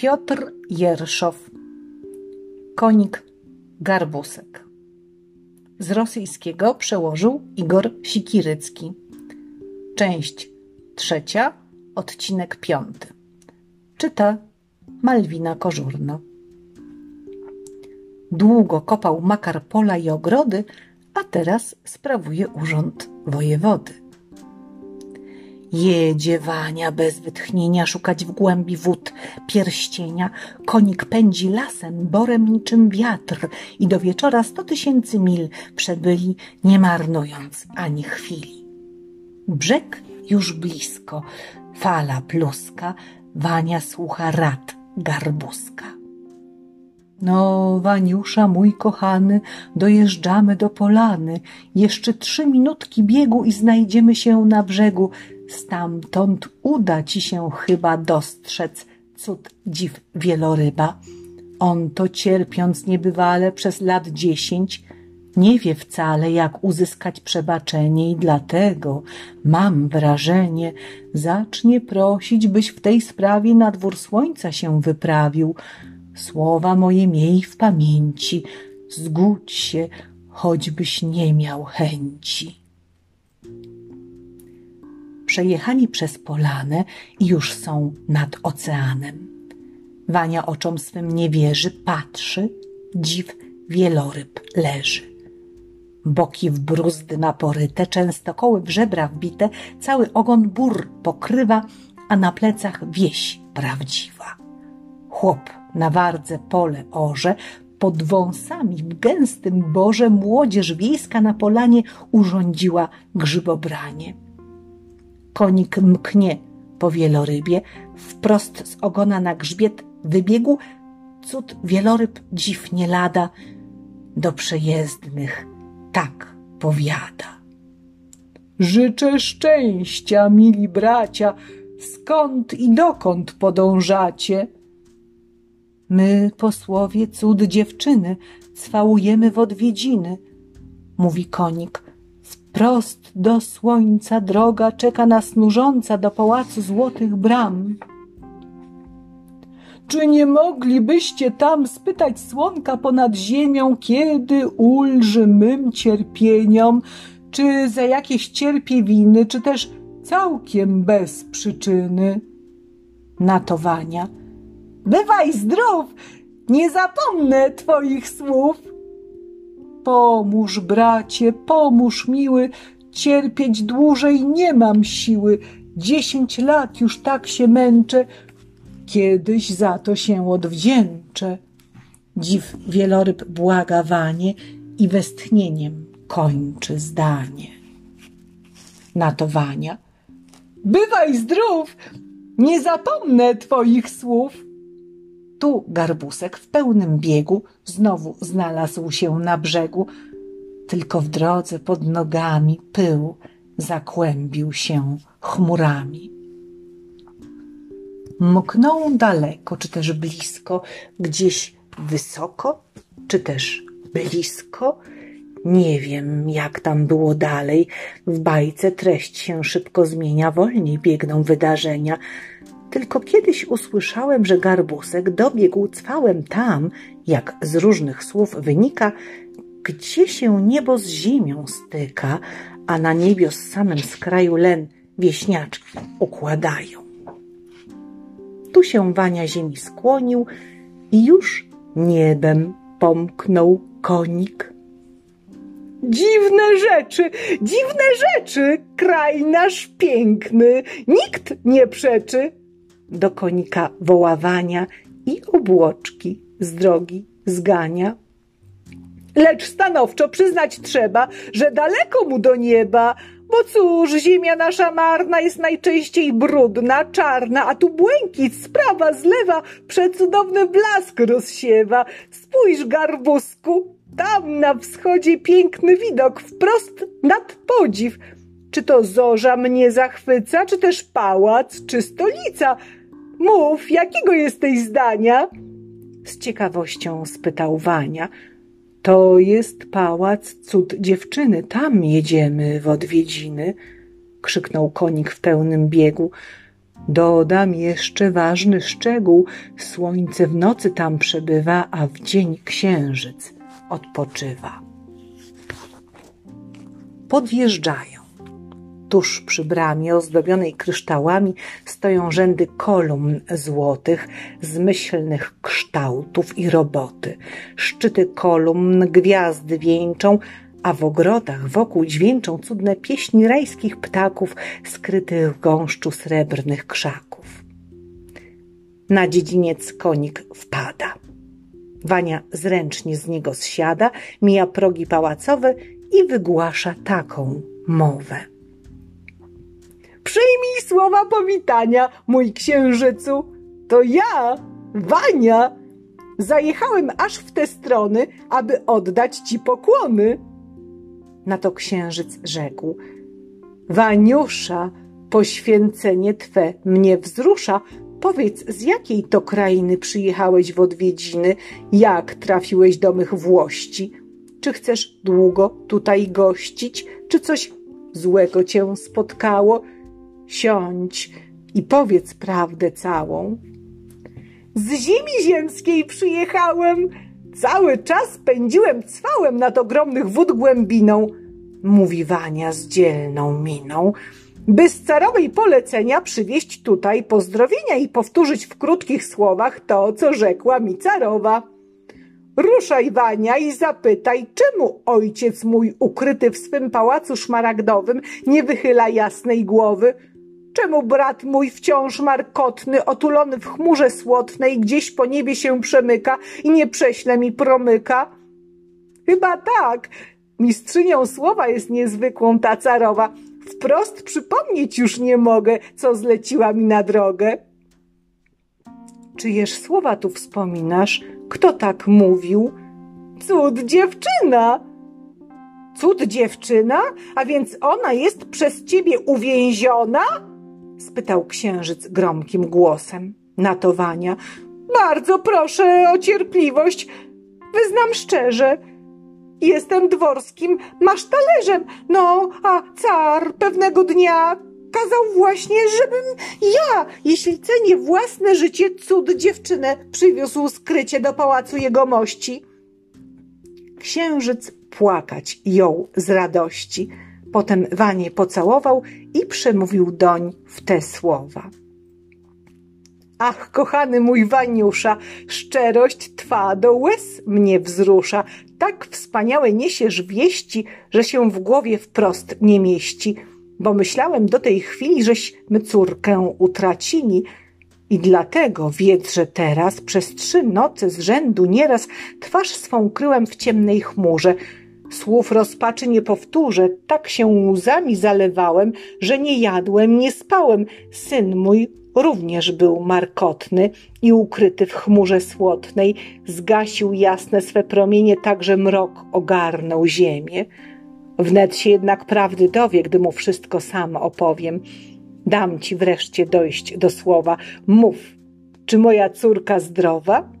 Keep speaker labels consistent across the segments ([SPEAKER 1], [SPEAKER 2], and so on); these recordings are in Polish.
[SPEAKER 1] Piotr Jerszow. Konik Garbusek. Z rosyjskiego przełożył Igor Sikirycki. Część trzecia, odcinek piąty. Czyta Malwina Kożurno. Długo kopał makar pola i ogrody, a teraz sprawuje urząd wojewody. Jedzie Wania bez wytchnienia szukać w głębi wód pierścienia. Konik pędzi lasem, borem niczym wiatr i do wieczora sto tysięcy mil przebyli, nie marnując ani chwili. Brzeg już blisko, fala pluska, Wania słucha rad garbuska. No, Waniusza, mój kochany, dojeżdżamy do polany. Jeszcze trzy minutki biegu i znajdziemy się na brzegu. Stamtąd uda ci się chyba dostrzec cud dziw wieloryba. On to cierpiąc niebywale przez lat dziesięć, nie wie wcale, jak uzyskać przebaczenie i dlatego, mam wrażenie, zacznie prosić, byś w tej sprawie na dwór słońca się wyprawił, Słowa moje miej w pamięci, zgódź się, choćbyś nie miał chęci. Przejechali przez polanę i już są nad oceanem. Wania oczom swym nie wierzy, patrzy, dziw wieloryb leży. Boki w bruzdy naporyte, często koły w żebra wbite, cały ogon bur pokrywa, a na plecach wieś prawdziwa. Chłop na wardze pole orze, pod wąsami w gęstym borze młodzież wiejska na polanie urządziła grzybobranie. Konik mknie po wielorybie, wprost z ogona na grzbiet wybiegł, cud wieloryb dziw nie lada, do przejezdnych tak powiada. Życzę szczęścia, mili bracia, skąd i dokąd podążacie? My, posłowie, cud dziewczyny, cwałujemy w odwiedziny, mówi konik. Wprost do słońca droga czeka nas nużąca do pałacu złotych bram. Czy nie moglibyście tam spytać słonka ponad ziemią, kiedy ulży mym cierpieniom, czy za jakieś cierpie winy, czy też całkiem bez przyczyny? Natowania – Bywaj zdrów, nie zapomnę twoich słów. Pomóż, bracie, pomóż, miły, cierpieć dłużej nie mam siły. Dziesięć lat już tak się męczę, kiedyś za to się odwdzięczę. Dziw wieloryb błaga wanie i westchnieniem kończy zdanie. Natowania. Bywaj zdrów, nie zapomnę twoich słów. Tu garbusek w pełnym biegu znowu znalazł się na brzegu, tylko w drodze pod nogami pył zakłębił się chmurami. Mknął daleko, czy też blisko, gdzieś wysoko, czy też blisko. Nie wiem, jak tam było dalej. W bajce treść się szybko zmienia, wolniej biegną wydarzenia. Tylko kiedyś usłyszałem, że garbusek dobiegł cwałem tam, jak z różnych słów wynika, gdzie się niebo z ziemią styka, a na niebios samym skraju len wieśniaczki układają. Tu się Wania ziemi skłonił i już niebem pomknął konik. Dziwne rzeczy, dziwne rzeczy, kraj nasz piękny, nikt nie przeczy do konika woławania i obłoczki z drogi zgania. Lecz stanowczo przyznać trzeba, że daleko mu do nieba, bo cóż, ziemia nasza marna jest najczęściej brudna, czarna, a tu błękit z prawa, z lewa przecudowny blask rozsiewa. Spójrz, garbusku, tam na wschodzie piękny widok, wprost nad podziw. Czy to zorza mnie zachwyca, czy też pałac, czy stolica – Mów, jakiego jesteś zdania? Z ciekawością spytał Wania. To jest pałac cud dziewczyny, tam jedziemy w odwiedziny, krzyknął konik w pełnym biegu. Dodam jeszcze ważny szczegół. Słońce w nocy tam przebywa, a w dzień księżyc odpoczywa. Podjeżdżają. Tuż przy bramie ozdobionej kryształami stoją rzędy kolumn złotych, zmyślnych kształtów i roboty. Szczyty kolumn gwiazdy wieńczą, a w ogrodach wokół dźwięczą cudne pieśni rajskich ptaków skrytych w gąszczu srebrnych krzaków. Na dziedziniec konik wpada. Wania zręcznie z niego zsiada, mija progi pałacowe i wygłasza taką mowę. Przyjmij słowa powitania, mój księżycu. To ja, Wania. Zajechałem aż w te strony, aby oddać ci pokłony. Na to księżyc rzekł: Waniusza, poświęcenie twe mnie wzrusza. Powiedz, z jakiej to krainy przyjechałeś w odwiedziny? Jak trafiłeś do mych włości? Czy chcesz długo tutaj gościć? Czy coś złego cię spotkało? Siądź i powiedz prawdę całą. Z ziemi ziemskiej przyjechałem, cały czas spędziłem cwałem nad ogromnych wód głębiną, mówi Wania z dzielną miną, by z carowej polecenia przywieźć tutaj pozdrowienia i powtórzyć w krótkich słowach to, co rzekła mi carowa. Ruszaj, Wania, i zapytaj, czemu ojciec mój ukryty w swym pałacu szmaragdowym nie wychyla jasnej głowy, Czemu brat mój wciąż markotny, otulony w chmurze słodnej, gdzieś po niebie się przemyka i nie prześle mi promyka? Chyba tak. Mistrzynią słowa jest niezwykłą ta carowa. Wprost przypomnieć już nie mogę, co zleciła mi na drogę. Czyjeż słowa tu wspominasz? Kto tak mówił? Cud dziewczyna! Cud dziewczyna? A więc ona jest przez ciebie uwięziona? Spytał księżyc gromkim głosem. Natowania. Bardzo proszę o cierpliwość. Wyznam szczerze. Jestem dworskim masztalerzem. No, a car pewnego dnia kazał właśnie, żebym ja, jeśli cenię własne życie, cud dziewczynę przywiózł skrycie do pałacu jego mości. Księżyc płakać jął z radości. Potem Wanie pocałował i przemówił doń w te słowa. Ach, kochany mój Waniusza, szczerość twa do łez mnie wzrusza. Tak wspaniałe niesiesz wieści, że się w głowie wprost nie mieści. Bo myślałem do tej chwili, żeśmy córkę utracili. I dlatego wiedz, że teraz przez trzy noce z rzędu nieraz twarz swą kryłem w ciemnej chmurze – Słów rozpaczy nie powtórzę, tak się łzami zalewałem, że nie jadłem, nie spałem. Syn mój również był markotny i ukryty w chmurze słodnej, zgasił jasne swe promienie, tak że mrok ogarnął ziemię. Wnet się jednak prawdy dowie, gdy mu wszystko sam opowiem. Dam ci wreszcie dojść do słowa. Mów, czy moja córka zdrowa?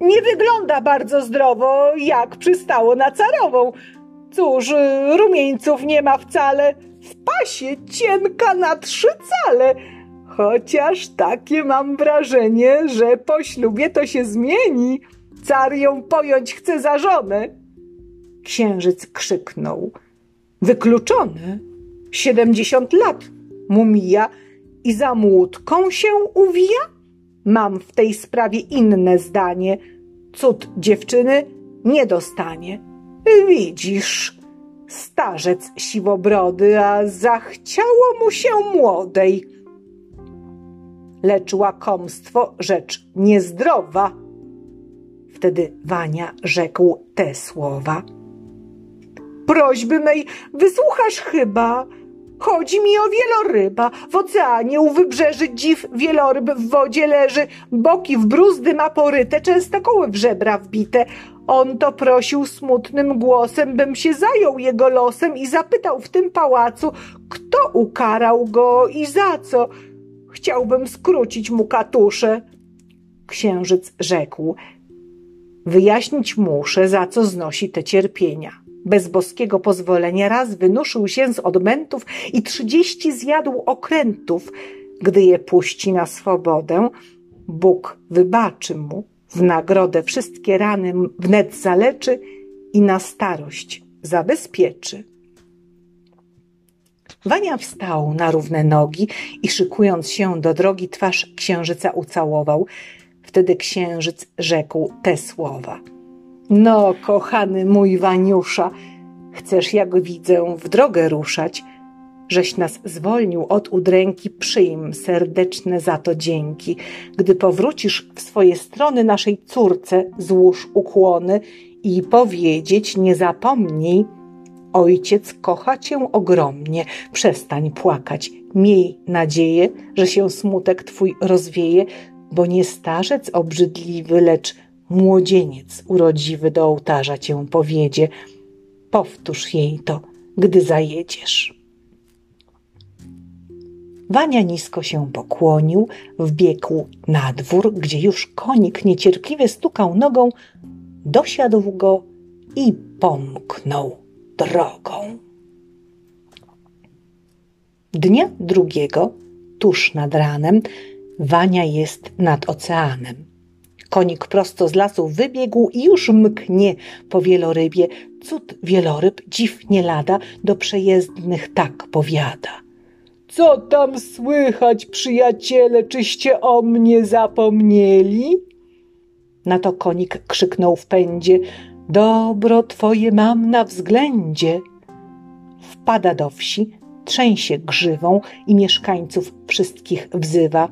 [SPEAKER 1] Nie wygląda bardzo zdrowo, jak przystało na carową. Cóż, rumieńców nie ma wcale, w pasie cienka na trzy cale. Chociaż takie mam wrażenie, że po ślubie to się zmieni. Car ją pojąć chce za żonę. Księżyc krzyknął. Wykluczony. Siedemdziesiąt lat mu mija i za młódką się uwija? Mam w tej sprawie inne zdanie – cud dziewczyny nie dostanie. Widzisz, starzec siwobrody, a zachciało mu się młodej. Lecz łakomstwo rzecz niezdrowa. Wtedy Wania rzekł te słowa. Prośby mej wysłuchasz chyba, Chodzi mi o wieloryba. W oceanie u wybrzeży dziw wieloryb w wodzie leży. Boki w bruzdy ma poryte, częstokoły w żebra wbite. On to prosił smutnym głosem, bym się zajął jego losem i zapytał w tym pałacu, kto ukarał go i za co. Chciałbym skrócić mu katusze. Księżyc rzekł, wyjaśnić muszę, za co znosi te cierpienia. Bez boskiego pozwolenia raz wynuszył się z odmętów i trzydzieści zjadł okrętów. Gdy je puści na swobodę, Bóg wybaczy mu, w nagrodę wszystkie rany wnet zaleczy i na starość zabezpieczy. Wania wstał na równe nogi i szykując się do drogi twarz księżyca ucałował. Wtedy księżyc rzekł te słowa. No, kochany mój Waniusza, chcesz, jak widzę, w drogę ruszać. Żeś nas zwolnił od udręki, przyjm serdeczne za to dzięki. Gdy powrócisz w swoje strony naszej córce, złóż ukłony i powiedzieć nie zapomnij, Ojciec kocha cię ogromnie, przestań płakać, miej nadzieję, że się smutek twój rozwieje, bo nie starzec obrzydliwy, lecz młodzieniec urodziwy do ołtarza cię powiedzie. Powtórz jej to, gdy zajedziesz. Wania nisko się pokłonił, wbiegł na dwór, gdzie już konik niecierpliwie stukał nogą, dosiadł go i pomknął drogą. Dnia drugiego, tuż nad ranem, Wania jest nad oceanem. Konik prosto z lasu wybiegł i już mknie po wielorybie. Cud wieloryb, dziw nie lada, do przejezdnych tak powiada. Co tam słychać, przyjaciele, czyście o mnie zapomnieli? Na to konik krzyknął w pędzie – Dobro twoje mam na względzie. Wpada do wsi, trzęsie grzywą i mieszkańców wszystkich wzywa.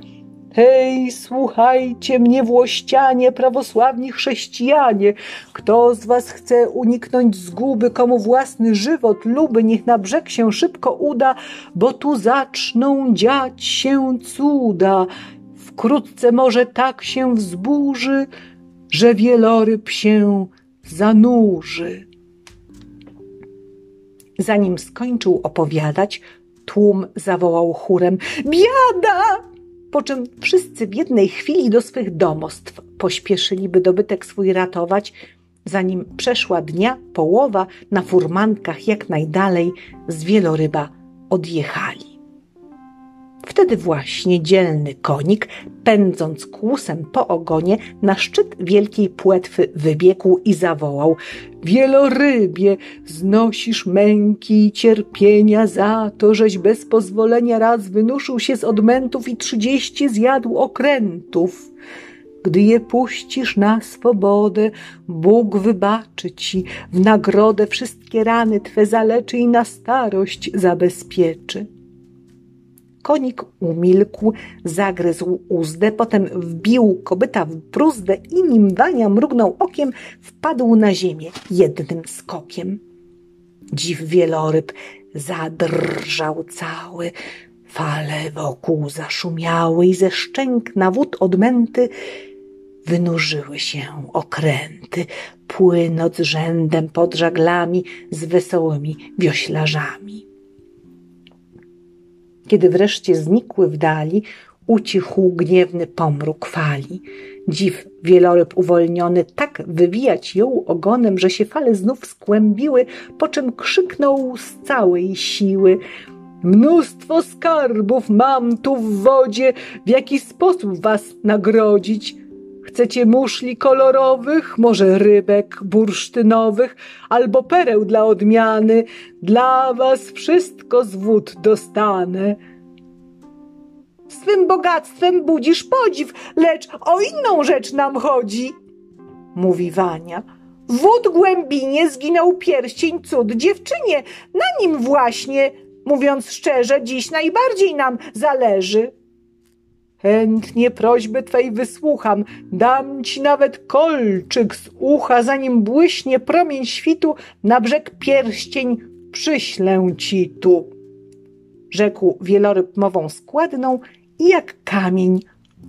[SPEAKER 1] Hej, słuchajcie mnie, włościanie, prawosławni chrześcijanie. Kto z was chce uniknąć zguby, komu własny żywot luby, niech na brzeg się szybko uda, bo tu zaczną dziać się cuda. Wkrótce może tak się wzburzy, że wieloryb się zanurzy. Zanim skończył opowiadać, tłum zawołał chórem: Biada! Po czym wszyscy w jednej chwili do swych domostw pośpieszyli, by dobytek swój ratować, zanim przeszła dnia połowa na furmankach jak najdalej z wieloryba odjechali. Wtedy właśnie dzielny konik, pędząc kłusem po ogonie, na szczyt wielkiej płetwy wybiegł i zawołał Wielorybie, znosisz męki i cierpienia za to, żeś bez pozwolenia raz wynuszył się z odmętów i trzydzieści zjadł okrętów. Gdy je puścisz na swobodę, Bóg wybaczy ci, w nagrodę wszystkie rany twe zaleczy i na starość zabezpieczy. Konik umilkł, zagryzł uzdę, potem wbił kobyta w bruzdę i nim Wania mrugnął okiem, wpadł na ziemię jednym skokiem. Dziw wieloryb zadrżał cały, fale wokół zaszumiały i ze szczęk na wód odmęty wynurzyły się okręty, płynąc rzędem pod żaglami z wesołymi wioślarzami. Kiedy wreszcie znikły w dali, ucichł gniewny pomruk fali. Dziw wieloryb uwolniony tak wywijać jął ogonem, że się fale znów skłębiły, po czym krzyknął z całej siły. Mnóstwo skarbów mam tu w wodzie, w jaki sposób was nagrodzić? Chcecie muszli kolorowych, może rybek bursztynowych, albo pereł dla odmiany? Dla was wszystko z wód dostanę. Swym bogactwem budzisz podziw, lecz o inną rzecz nam chodzi, mówi Wania. Wód głębinie zginął pierścień cud dziewczynie, na nim właśnie, mówiąc szczerze, dziś najbardziej nam zależy. Chętnie prośby Twej wysłucham, dam Ci nawet kolczyk z ucha, zanim błyśnie promień świtu, na brzeg pierścień przyślę Ci tu. Rzekł wieloryb mową składną i jak kamień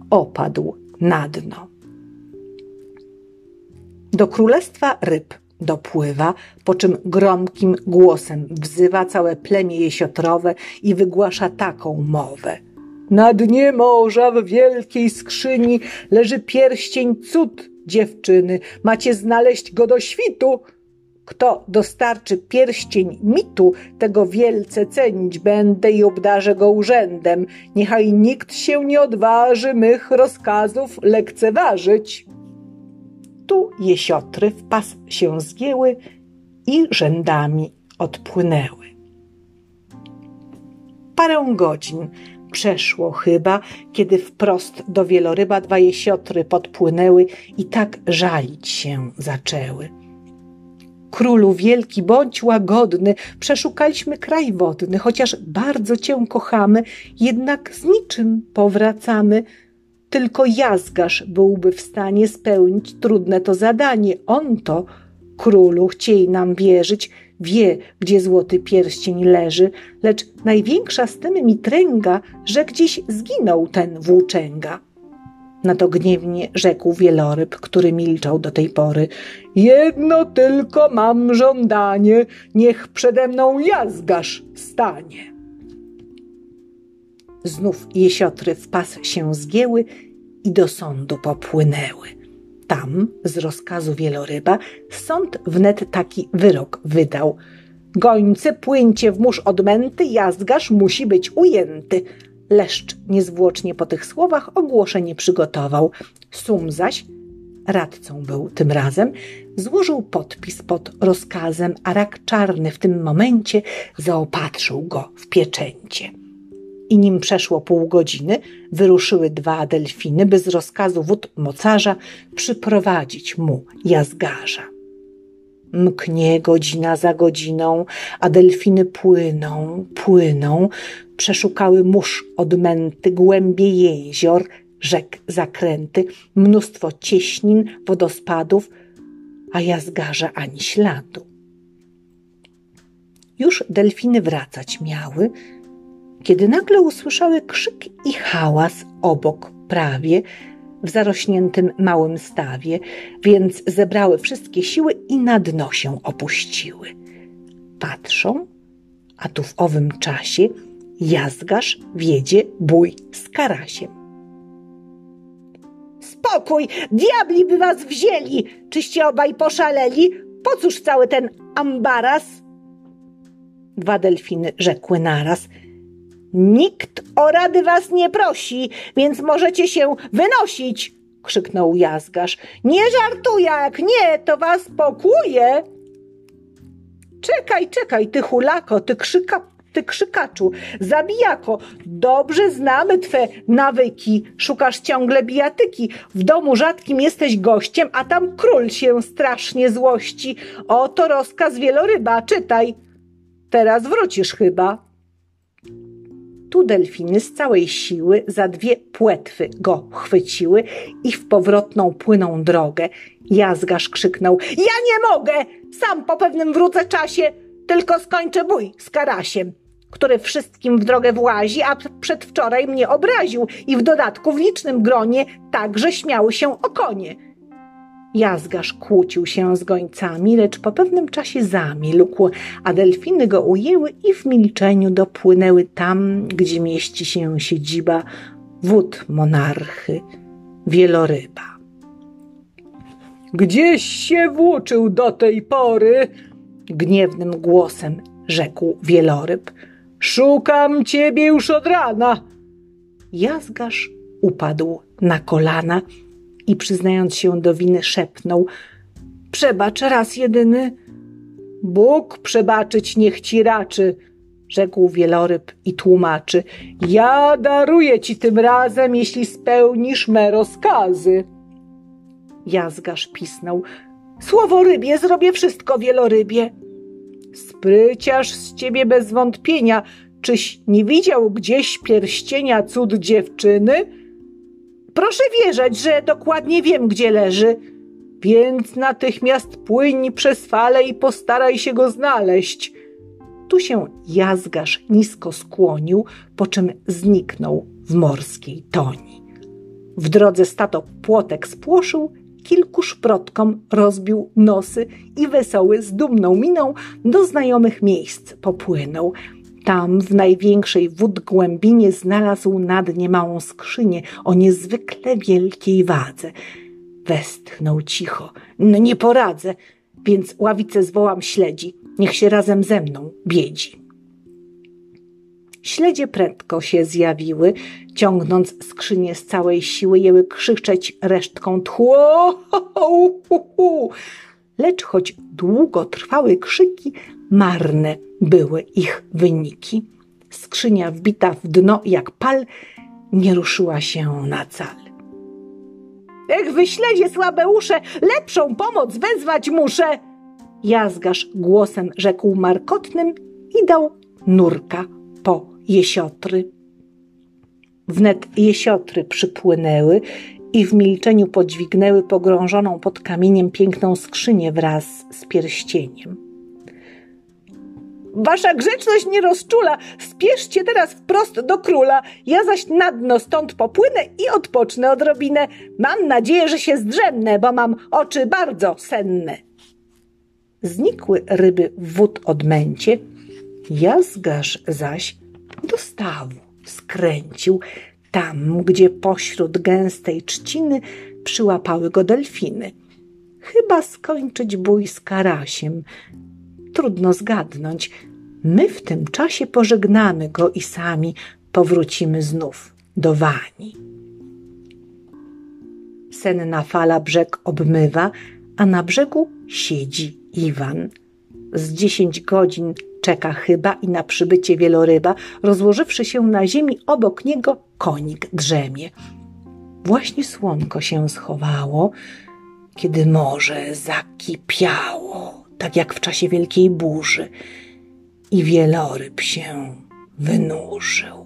[SPEAKER 1] opadł na dno. Do królestwa ryb dopływa, po czym gromkim głosem wzywa całe plemię jesiotrowe i wygłasza taką mowę – na dnie morza w wielkiej skrzyni leży pierścień cud dziewczyny. Macie znaleźć go do świtu. Kto dostarczy pierścień mitu, tego wielce cenić będę i obdarzę go urzędem. Niechaj nikt się nie odważy mych rozkazów lekceważyć. Tu jesiotry w pas się zgięły i rzędami odpłynęły. Parę godzin przeszło chyba, kiedy wprost do wieloryba dwa jesiotry podpłynęły i tak żalić się zaczęły. Królu wielki, bądź łagodny, przeszukaliśmy kraj wodny, chociaż bardzo cię kochamy, jednak z niczym powracamy. Tylko Jazgasz byłby w stanie spełnić trudne to zadanie. On to, królu, chciej nam wierzyć, wie, gdzie złoty pierścień leży, lecz największa z tym mi tręga, że gdzieś zginął ten włóczęga. Na to gniewnie rzekł wieloryb, który milczał do tej pory. Jedno tylko mam żądanie, niech przede mną jazgasz stanie. Znów jesiotry w pas się zgięły i do sądu popłynęły. Tam, z rozkazu wieloryba, sąd wnet taki wyrok wydał. Gońcy, płyńcie w mórz odmęty, jazgasz musi być ujęty. Leszcz niezwłocznie po tych słowach ogłoszenie przygotował. Sum zaś, radcą był tym razem, złożył podpis pod rozkazem, a rak czarny w tym momencie zaopatrzył go w pieczęcie. I nim przeszło pół godziny, wyruszyły dwa delfiny, by z rozkazu wód mocarza przyprowadzić mu jazgarza. Mknie godzina za godziną, a delfiny płyną, płyną, przeszukały mórz odmęty, głębie jezior, rzek zakręty, mnóstwo cieśnin, wodospadów, a jazgarza ani śladu. Już delfiny wracać miały, kiedy nagle usłyszały krzyk i hałas obok prawie, w zarośniętym małym stawie, więc zebrały wszystkie siły i na dno się opuściły. Patrzą, a tu w owym czasie jazgasz wiedzie bój z karasiem. Spokój, diabli by was wzięli! Czyście obaj poszaleli? Po cóż cały ten ambaras? Dwa delfiny rzekły naraz – Nikt o rady was nie prosi, więc możecie się wynosić, krzyknął Jazgasz. Nie żartuję, jak nie, to was pokuje. Czekaj, czekaj, ty hulako, ty krzyka, ty krzykaczu, zabijako, dobrze znamy twe nawyki, szukasz ciągle bijatyki, w domu rzadkim jesteś gościem, a tam król się strasznie złości. Oto rozkaz wieloryba, czytaj. Teraz wrócisz chyba. Tu delfiny z całej siły za dwie płetwy go chwyciły i w powrotną płyną drogę. Jazgasz krzyknął: Ja nie mogę! Sam po pewnym wrócę czasie, tylko skończę bój z karasiem, który wszystkim w drogę włazi, a przedwczoraj mnie obraził i w dodatku w licznym gronie także śmiały się o konie. Jazgasz kłócił się z gońcami, lecz po pewnym czasie zamilkł, a delfiny go ujęły i w milczeniu dopłynęły tam, gdzie mieści się siedziba wód monarchy, wieloryba. Gdzieś się włóczył do tej pory, gniewnym głosem rzekł wieloryb. Szukam ciebie już od rana. Jazgasz upadł na kolana i przyznając się do winy szepnął Przebacz raz jedyny. Bóg przebaczyć niech ci raczy, rzekł wieloryb i tłumaczy. Ja daruję ci tym razem, jeśli spełnisz me rozkazy. Jazgasz pisnął. Słowo rybie, zrobię wszystko wielorybie. Spryciarz z ciebie bez wątpienia. Czyś nie widział gdzieś pierścienia cud dziewczyny? Proszę wierzyć, że dokładnie wiem, gdzie leży. Więc natychmiast płyń przez fale i postaraj się go znaleźć. Tu się jazgarz nisko skłonił, po czym zniknął w morskiej toni. W drodze stato płotek spłoszył, kilku szprotkom rozbił nosy i wesoły z dumną miną do znajomych miejsc popłynął. Tam w największej wód głębinie znalazł na dnie małą skrzynię o niezwykle wielkiej wadze. Westchnął cicho. No nie poradzę. więc ławicę zwołam śledzi. Niech się razem ze mną biedzi. Śledzie prędko się zjawiły, ciągnąc skrzynię z całej siły, jęły krzyczeć resztką tchło, lecz choć długo trwały krzyki, marne były ich wyniki. Skrzynia wbita w dno jak pal nie ruszyła się na cal. Ech, wyśledzie słabe usze, lepszą pomoc wezwać muszę! Jazgasz głosem rzekł markotnym i dał nurka po jesiotry. Wnet jesiotry przypłynęły i w milczeniu podźwignęły pogrążoną pod kamieniem piękną skrzynię wraz z pierścieniem. Wasza grzeczność nie rozczula, spieszcie teraz wprost do króla, ja zaś na dno stąd popłynę i odpocznę odrobinę. Mam nadzieję, że się zdrzemnę, bo mam oczy bardzo senne. Znikły ryby wód odmęcie, jazgarz zaś do stawu skręcił, tam, gdzie pośród gęstej trzciny przyłapały go delfiny. Chyba skończyć bój z karasiem. Trudno zgadnąć. My w tym czasie pożegnamy go i sami powrócimy znów do Wani. Senna fala brzeg obmywa, a na brzegu siedzi Iwan. Z dziesięć godzin czeka chyba i na przybycie wieloryba, rozłożywszy się na ziemi obok niego, konik drzemie. Właśnie słonko się schowało, kiedy morze zakipiało, tak jak w czasie wielkiej burzy, i wieloryb się wynurzył.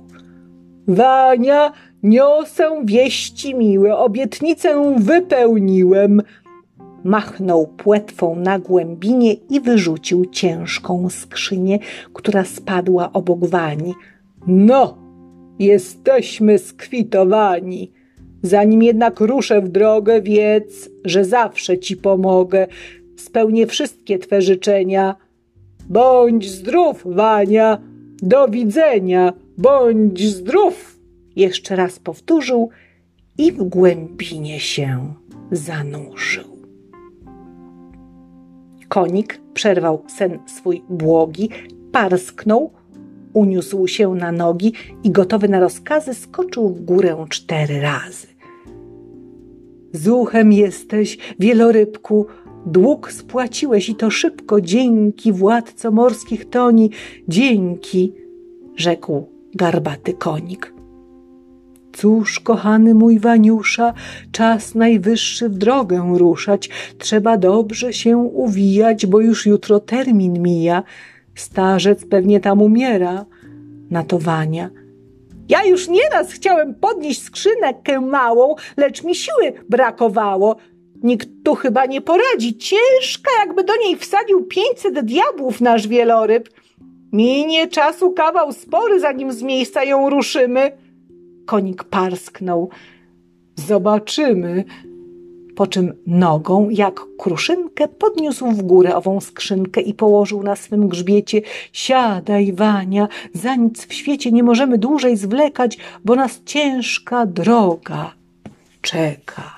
[SPEAKER 1] Wania, niosę wieści miłe, obietnicę wypełniłem – machnął płetwą na głębinie i wyrzucił ciężką skrzynię, która spadła obok wani. No, jesteśmy skwitowani. Zanim jednak ruszę w drogę, wiedz, że zawsze ci pomogę. Spełnię wszystkie twe życzenia. Bądź zdrów, Wania. Do widzenia. Bądź zdrów. Jeszcze raz powtórzył i w głębinie się zanurzył. Konik przerwał sen swój błogi, parsknął, uniósł się na nogi i gotowy na rozkazy skoczył w górę cztery razy. Zuchem jesteś, wielorybku, dług spłaciłeś i to szybko, dzięki władco morskich toni, dzięki, rzekł garbaty konik. Cóż, kochany mój Waniusza, czas najwyższy w drogę ruszać. Trzeba dobrze się uwijać, bo już jutro termin mija. Starzec pewnie tam umiera. Na to Wania. Ja już nieraz chciałem podnieść skrzynkę małą, lecz mi siły brakowało. Nikt tu chyba nie poradzi. Ciężka, jakby do niej wsadził pięćset diabłów nasz wieloryb. Minie czasu kawał spory, zanim z miejsca ją ruszymy. Konik parsknął. Zobaczymy. Po czym nogą, jak kruszynkę, podniósł w górę ową skrzynkę i położył na swym grzbiecie. Siadaj, Wania, za nic w świecie nie możemy dłużej zwlekać, bo nas ciężka droga czeka.